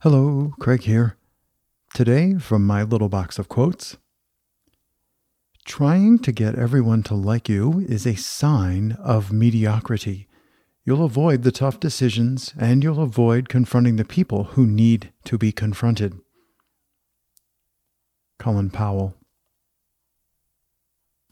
Hello, Craig here. Today, from my little box of quotes Trying to get everyone to like you is a sign of mediocrity. You'll avoid the tough decisions and you'll avoid confronting the people who need to be confronted. Colin Powell.